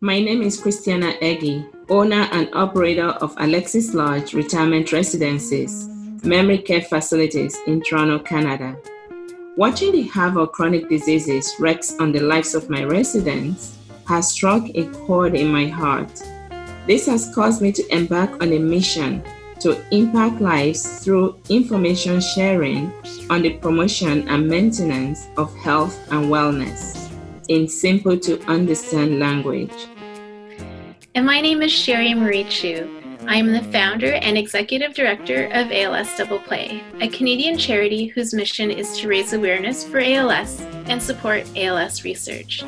My name is Christiana Egi, owner and operator of Alexis Lodge Retirement Residences, memory care facilities in Toronto, Canada. Watching the havoc chronic diseases wreaks on the lives of my residents has struck a chord in my heart. This has caused me to embark on a mission to impact lives through information sharing on the promotion and maintenance of health and wellness in simple to understand language. And my name is Sherry Marie Chu. I am the founder and executive director of ALS Double Play, a Canadian charity whose mission is to raise awareness for ALS and support ALS research.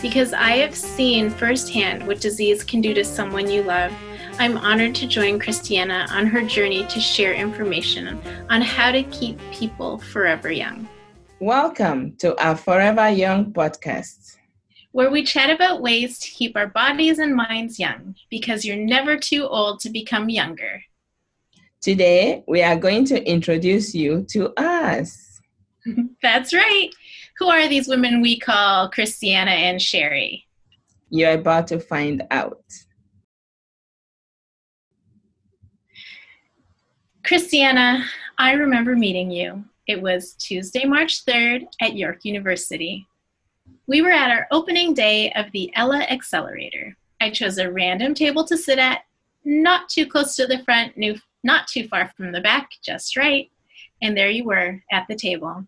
Because I have seen firsthand what disease can do to someone you love, I'm honored to join Christiana on her journey to share information on how to keep people forever young. Welcome to our Forever Young podcast where we chat about ways to keep our bodies and minds young because you're never too old to become younger. Today, we are going to introduce you to us. That's right. Who are these women we call Christiana and Sherry? You're about to find out. Christiana, I remember meeting you. It was Tuesday, March 3rd at York University. We were at our opening day of the Ella Accelerator. I chose a random table to sit at, not too close to the front, not too far from the back, just right. And there you were at the table.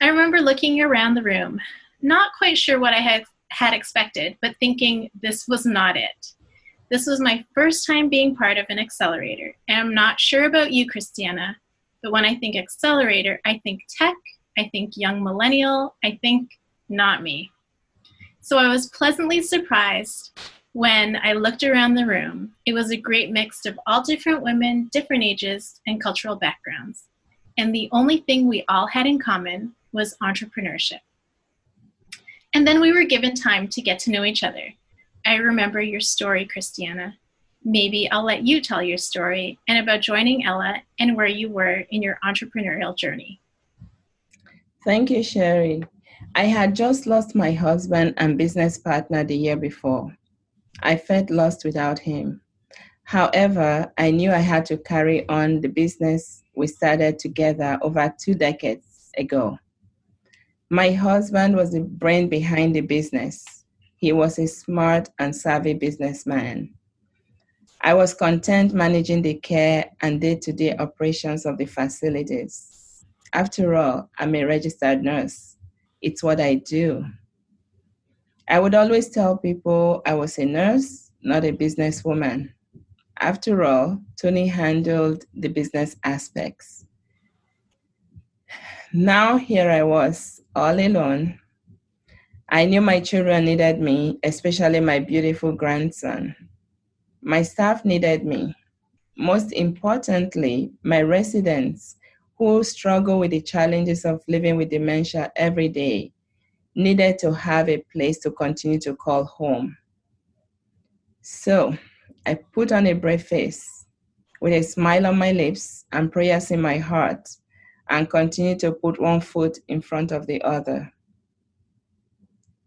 I remember looking around the room, not quite sure what I had, had expected, but thinking this was not it. This was my first time being part of an accelerator, and I'm not sure about you, Christiana, but when I think accelerator, I think tech, I think young millennial, I think not me. So I was pleasantly surprised when I looked around the room. It was a great mix of all different women, different ages, and cultural backgrounds. And the only thing we all had in common was entrepreneurship. And then we were given time to get to know each other. I remember your story, Christiana. Maybe I'll let you tell your story and about joining Ella and where you were in your entrepreneurial journey. Thank you, Sherry. I had just lost my husband and business partner the year before. I felt lost without him. However, I knew I had to carry on the business we started together over two decades ago. My husband was the brain behind the business. He was a smart and savvy businessman. I was content managing the care and day to day operations of the facilities. After all, I'm a registered nurse. It's what I do. I would always tell people I was a nurse, not a businesswoman. After all, Tony handled the business aspects. Now, here I was, all alone. I knew my children needed me, especially my beautiful grandson. My staff needed me. Most importantly, my residents who struggle with the challenges of living with dementia every day needed to have a place to continue to call home. So I put on a brave face with a smile on my lips and prayers in my heart and continue to put one foot in front of the other.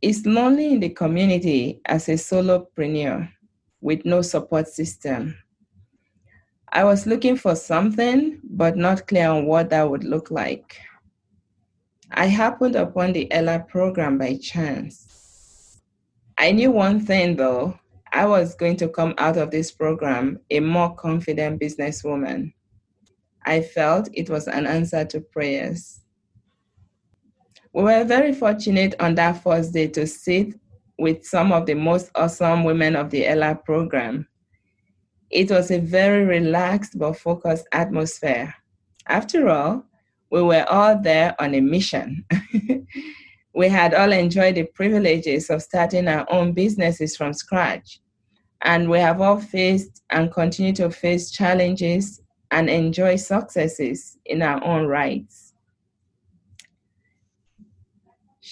It's lonely in the community as a solopreneur with no support system. I was looking for something, but not clear on what that would look like. I happened upon the Ella program by chance. I knew one thing though I was going to come out of this program a more confident businesswoman. I felt it was an answer to prayers. We were very fortunate on that first day to sit with some of the most awesome women of the Ella program it was a very relaxed but focused atmosphere. After all, we were all there on a mission. we had all enjoyed the privileges of starting our own businesses from scratch. And we have all faced and continue to face challenges and enjoy successes in our own rights.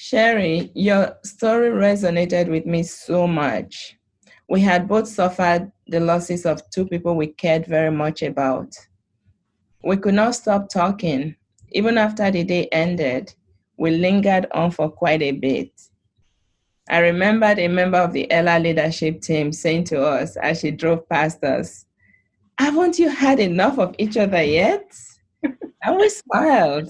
Sherry, your story resonated with me so much. We had both suffered the losses of two people we cared very much about. We could not stop talking. Even after the day ended, we lingered on for quite a bit. I remembered a member of the Ella leadership team saying to us as she drove past us, Haven't you had enough of each other yet? and we smiled.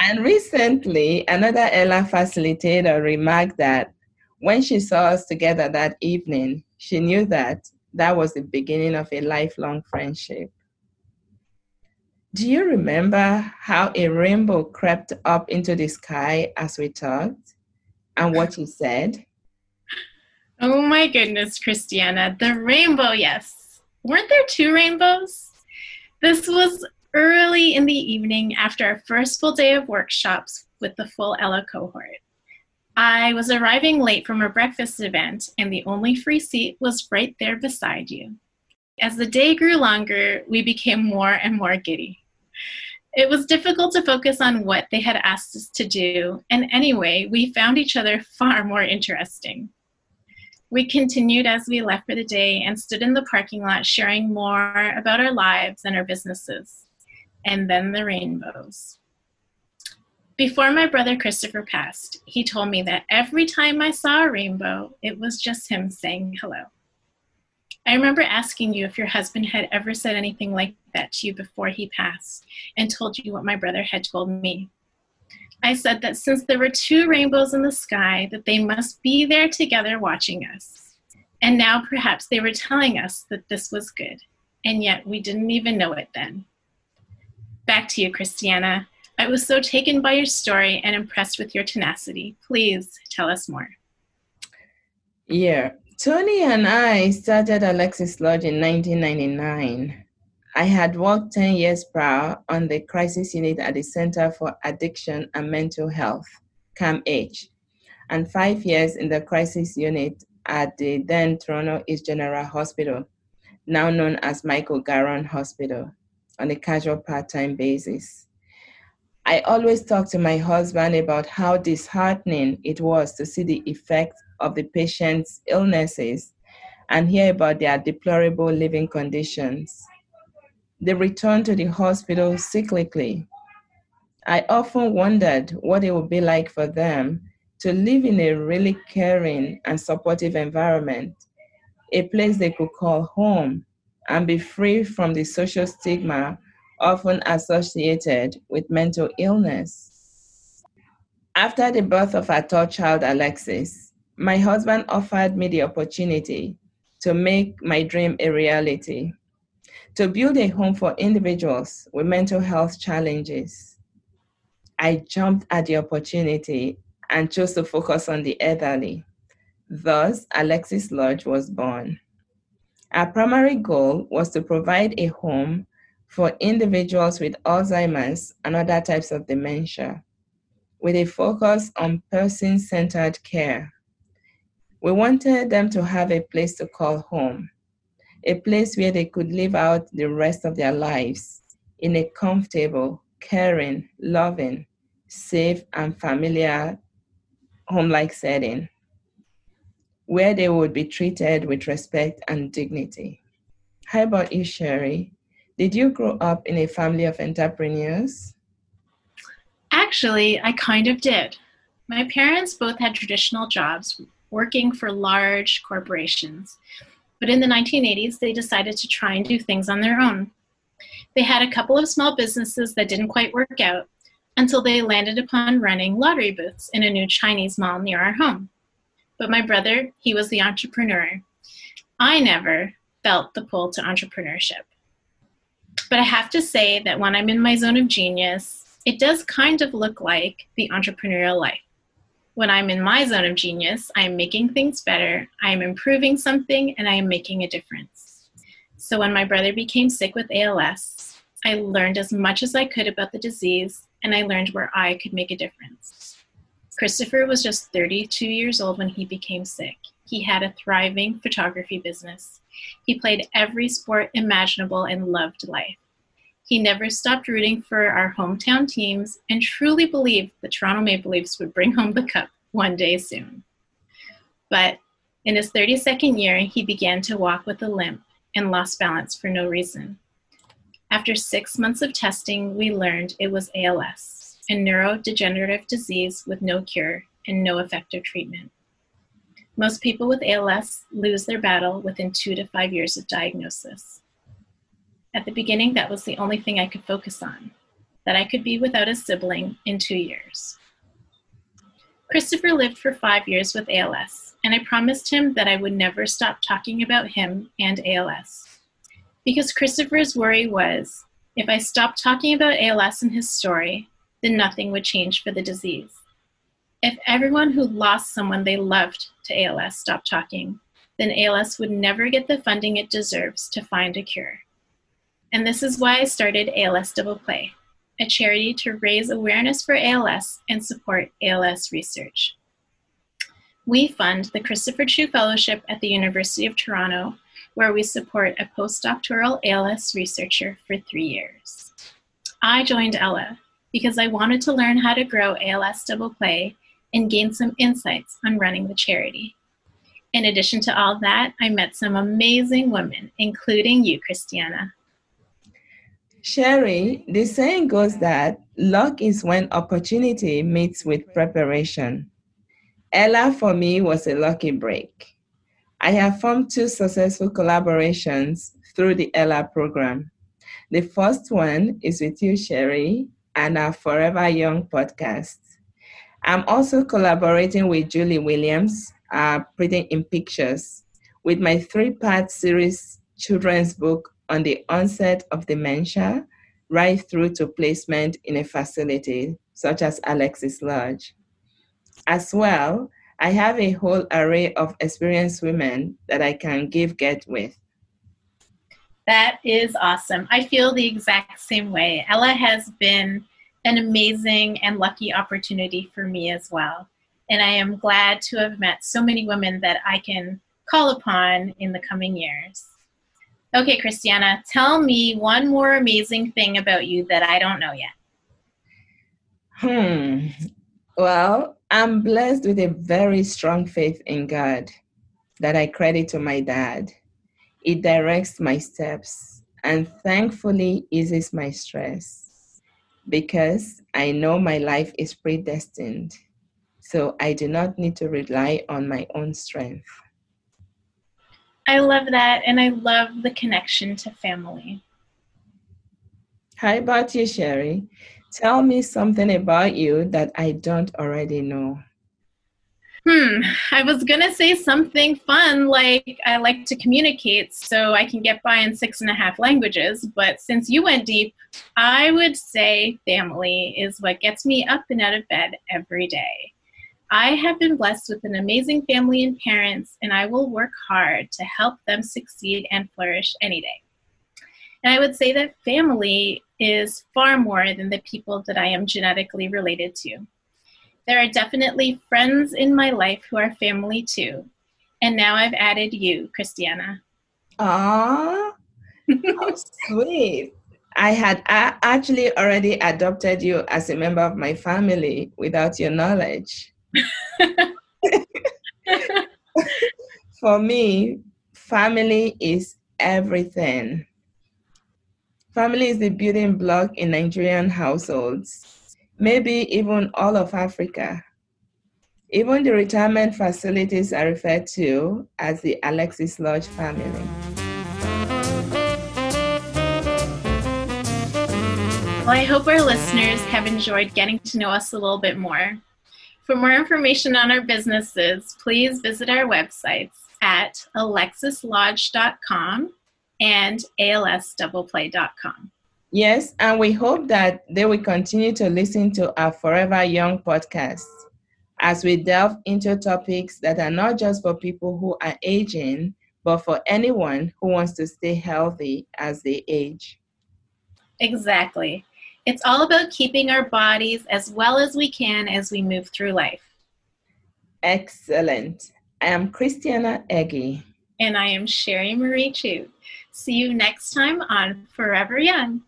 And recently, another Ella facilitator remarked that when she saw us together that evening, she knew that that was the beginning of a lifelong friendship. Do you remember how a rainbow crept up into the sky as we talked and what you said? Oh my goodness, Christiana, the rainbow, yes. Weren't there two rainbows? This was early in the evening after our first full day of workshops with the full Ella cohort. I was arriving late from a breakfast event, and the only free seat was right there beside you. As the day grew longer, we became more and more giddy. It was difficult to focus on what they had asked us to do, and anyway, we found each other far more interesting. We continued as we left for the day and stood in the parking lot sharing more about our lives and our businesses. And then the rainbows. Before my brother Christopher passed, he told me that every time I saw a rainbow, it was just him saying hello. I remember asking you if your husband had ever said anything like that to you before he passed and told you what my brother had told me. I said that since there were two rainbows in the sky, that they must be there together watching us. And now perhaps they were telling us that this was good, and yet we didn't even know it then. Back to you, Christiana. I was so taken by your story and impressed with your tenacity. Please tell us more. Yeah, Tony and I started Alexis Lodge in 1999. I had worked 10 years prior on the crisis unit at the Center for Addiction and Mental Health, CAMH, and five years in the crisis unit at the then Toronto East General Hospital, now known as Michael Garron Hospital, on a casual part time basis. I always talk to my husband about how disheartening it was to see the effect of the patient's illnesses and hear about their deplorable living conditions. They return to the hospital cyclically. I often wondered what it would be like for them to live in a really caring and supportive environment, a place they could call home, and be free from the social stigma often associated with mental illness. After the birth of our third child, Alexis, my husband offered me the opportunity to make my dream a reality, to build a home for individuals with mental health challenges. I jumped at the opportunity and chose to focus on the elderly. Thus, Alexis Lodge was born. Our primary goal was to provide a home for individuals with Alzheimer's and other types of dementia, with a focus on person centered care. We wanted them to have a place to call home, a place where they could live out the rest of their lives in a comfortable, caring, loving, safe, and familiar home like setting where they would be treated with respect and dignity. How about you, Sherry? Did you grow up in a family of entrepreneurs? Actually, I kind of did. My parents both had traditional jobs working for large corporations, but in the 1980s, they decided to try and do things on their own. They had a couple of small businesses that didn't quite work out until they landed upon running lottery booths in a new Chinese mall near our home. But my brother, he was the entrepreneur. I never felt the pull to entrepreneurship. But I have to say that when I'm in my zone of genius, it does kind of look like the entrepreneurial life. When I'm in my zone of genius, I am making things better, I am improving something, and I am making a difference. So when my brother became sick with ALS, I learned as much as I could about the disease, and I learned where I could make a difference. Christopher was just 32 years old when he became sick. He had a thriving photography business. He played every sport imaginable and loved life. He never stopped rooting for our hometown teams and truly believed the Toronto Maple Leafs would bring home the cup one day soon. But in his 32nd year, he began to walk with a limp and lost balance for no reason. After six months of testing, we learned it was ALS, a neurodegenerative disease with no cure and no effective treatment. Most people with ALS lose their battle within two to five years of diagnosis. At the beginning, that was the only thing I could focus on that I could be without a sibling in two years. Christopher lived for five years with ALS, and I promised him that I would never stop talking about him and ALS. Because Christopher's worry was if I stopped talking about ALS and his story, then nothing would change for the disease. If everyone who lost someone they loved to ALS stopped talking, then ALS would never get the funding it deserves to find a cure. And this is why I started ALS Double Play, a charity to raise awareness for ALS and support ALS research. We fund the Christopher Chu Fellowship at the University of Toronto, where we support a postdoctoral ALS researcher for three years. I joined Ella because I wanted to learn how to grow ALS Double Play and gain some insights on running the charity. In addition to all that, I met some amazing women, including you, Christiana. Sherry, the saying goes that luck is when opportunity meets with preparation. Ella, for me, was a lucky break. I have formed two successful collaborations through the Ella program. The first one is with you, Sherry, and our Forever Young podcast. I'm also collaborating with Julie Williams, uh, in Pictures, with my three part series children's book on the onset of dementia right through to placement in a facility such as Alexis Lodge. As well, I have a whole array of experienced women that I can give get with. That is awesome. I feel the exact same way. Ella has been an amazing and lucky opportunity for me as well. And I am glad to have met so many women that I can call upon in the coming years. Okay, Christiana, tell me one more amazing thing about you that I don't know yet. Hmm. Well, I'm blessed with a very strong faith in God that I credit to my dad. It directs my steps and thankfully eases my stress because I know my life is predestined. So I do not need to rely on my own strength. I love that, and I love the connection to family. How about you, Sherry? Tell me something about you that I don't already know. Hmm, I was gonna say something fun like I like to communicate so I can get by in six and a half languages, but since you went deep, I would say family is what gets me up and out of bed every day. I have been blessed with an amazing family and parents, and I will work hard to help them succeed and flourish any day. And I would say that family is far more than the people that I am genetically related to. There are definitely friends in my life who are family too. And now I've added you, Christiana. Ah, sweet. I had actually already adopted you as a member of my family without your knowledge. For me, family is everything. Family is the building block in Nigerian households maybe even all of Africa. Even the retirement facilities are referred to as the Alexis Lodge family. Well, I hope our listeners have enjoyed getting to know us a little bit more. For more information on our businesses, please visit our websites at alexislodge.com and alsdoubleplay.com. Yes, and we hope that they will continue to listen to our Forever Young podcast as we delve into topics that are not just for people who are aging, but for anyone who wants to stay healthy as they age. Exactly. It's all about keeping our bodies as well as we can as we move through life. Excellent. I am Christiana Egi. And I am Sherry Marie Chu. See you next time on Forever Young.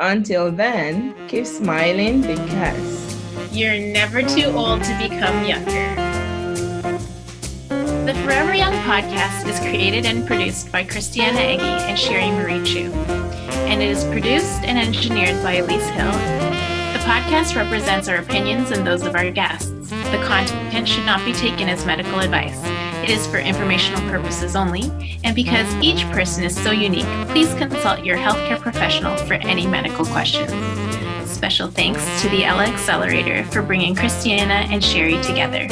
Until then, keep smiling because you're never too old to become younger. The Forever Young podcast is created and produced by Christiana Egi and Sherry Marie Chu, and it is produced and engineered by Elise Hill. The podcast represents our opinions and those of our guests. The content should not be taken as medical advice It is for informational purposes only, and because each person is so unique, please consult your healthcare professional for any medical questions. Special thanks to the Ella Accelerator for bringing Christiana and Sherry together.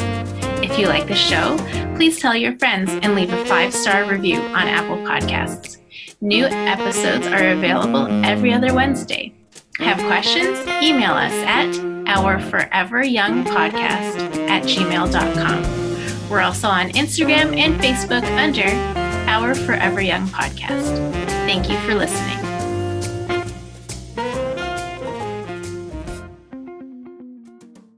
If you like the show, please tell your friends and leave a five star review on Apple Podcasts. New episodes are available every other Wednesday. Have questions? Email us at ourforeveryoungpodcast at gmail.com. We're also on Instagram and Facebook under Our Forever Young Podcast. Thank you for listening.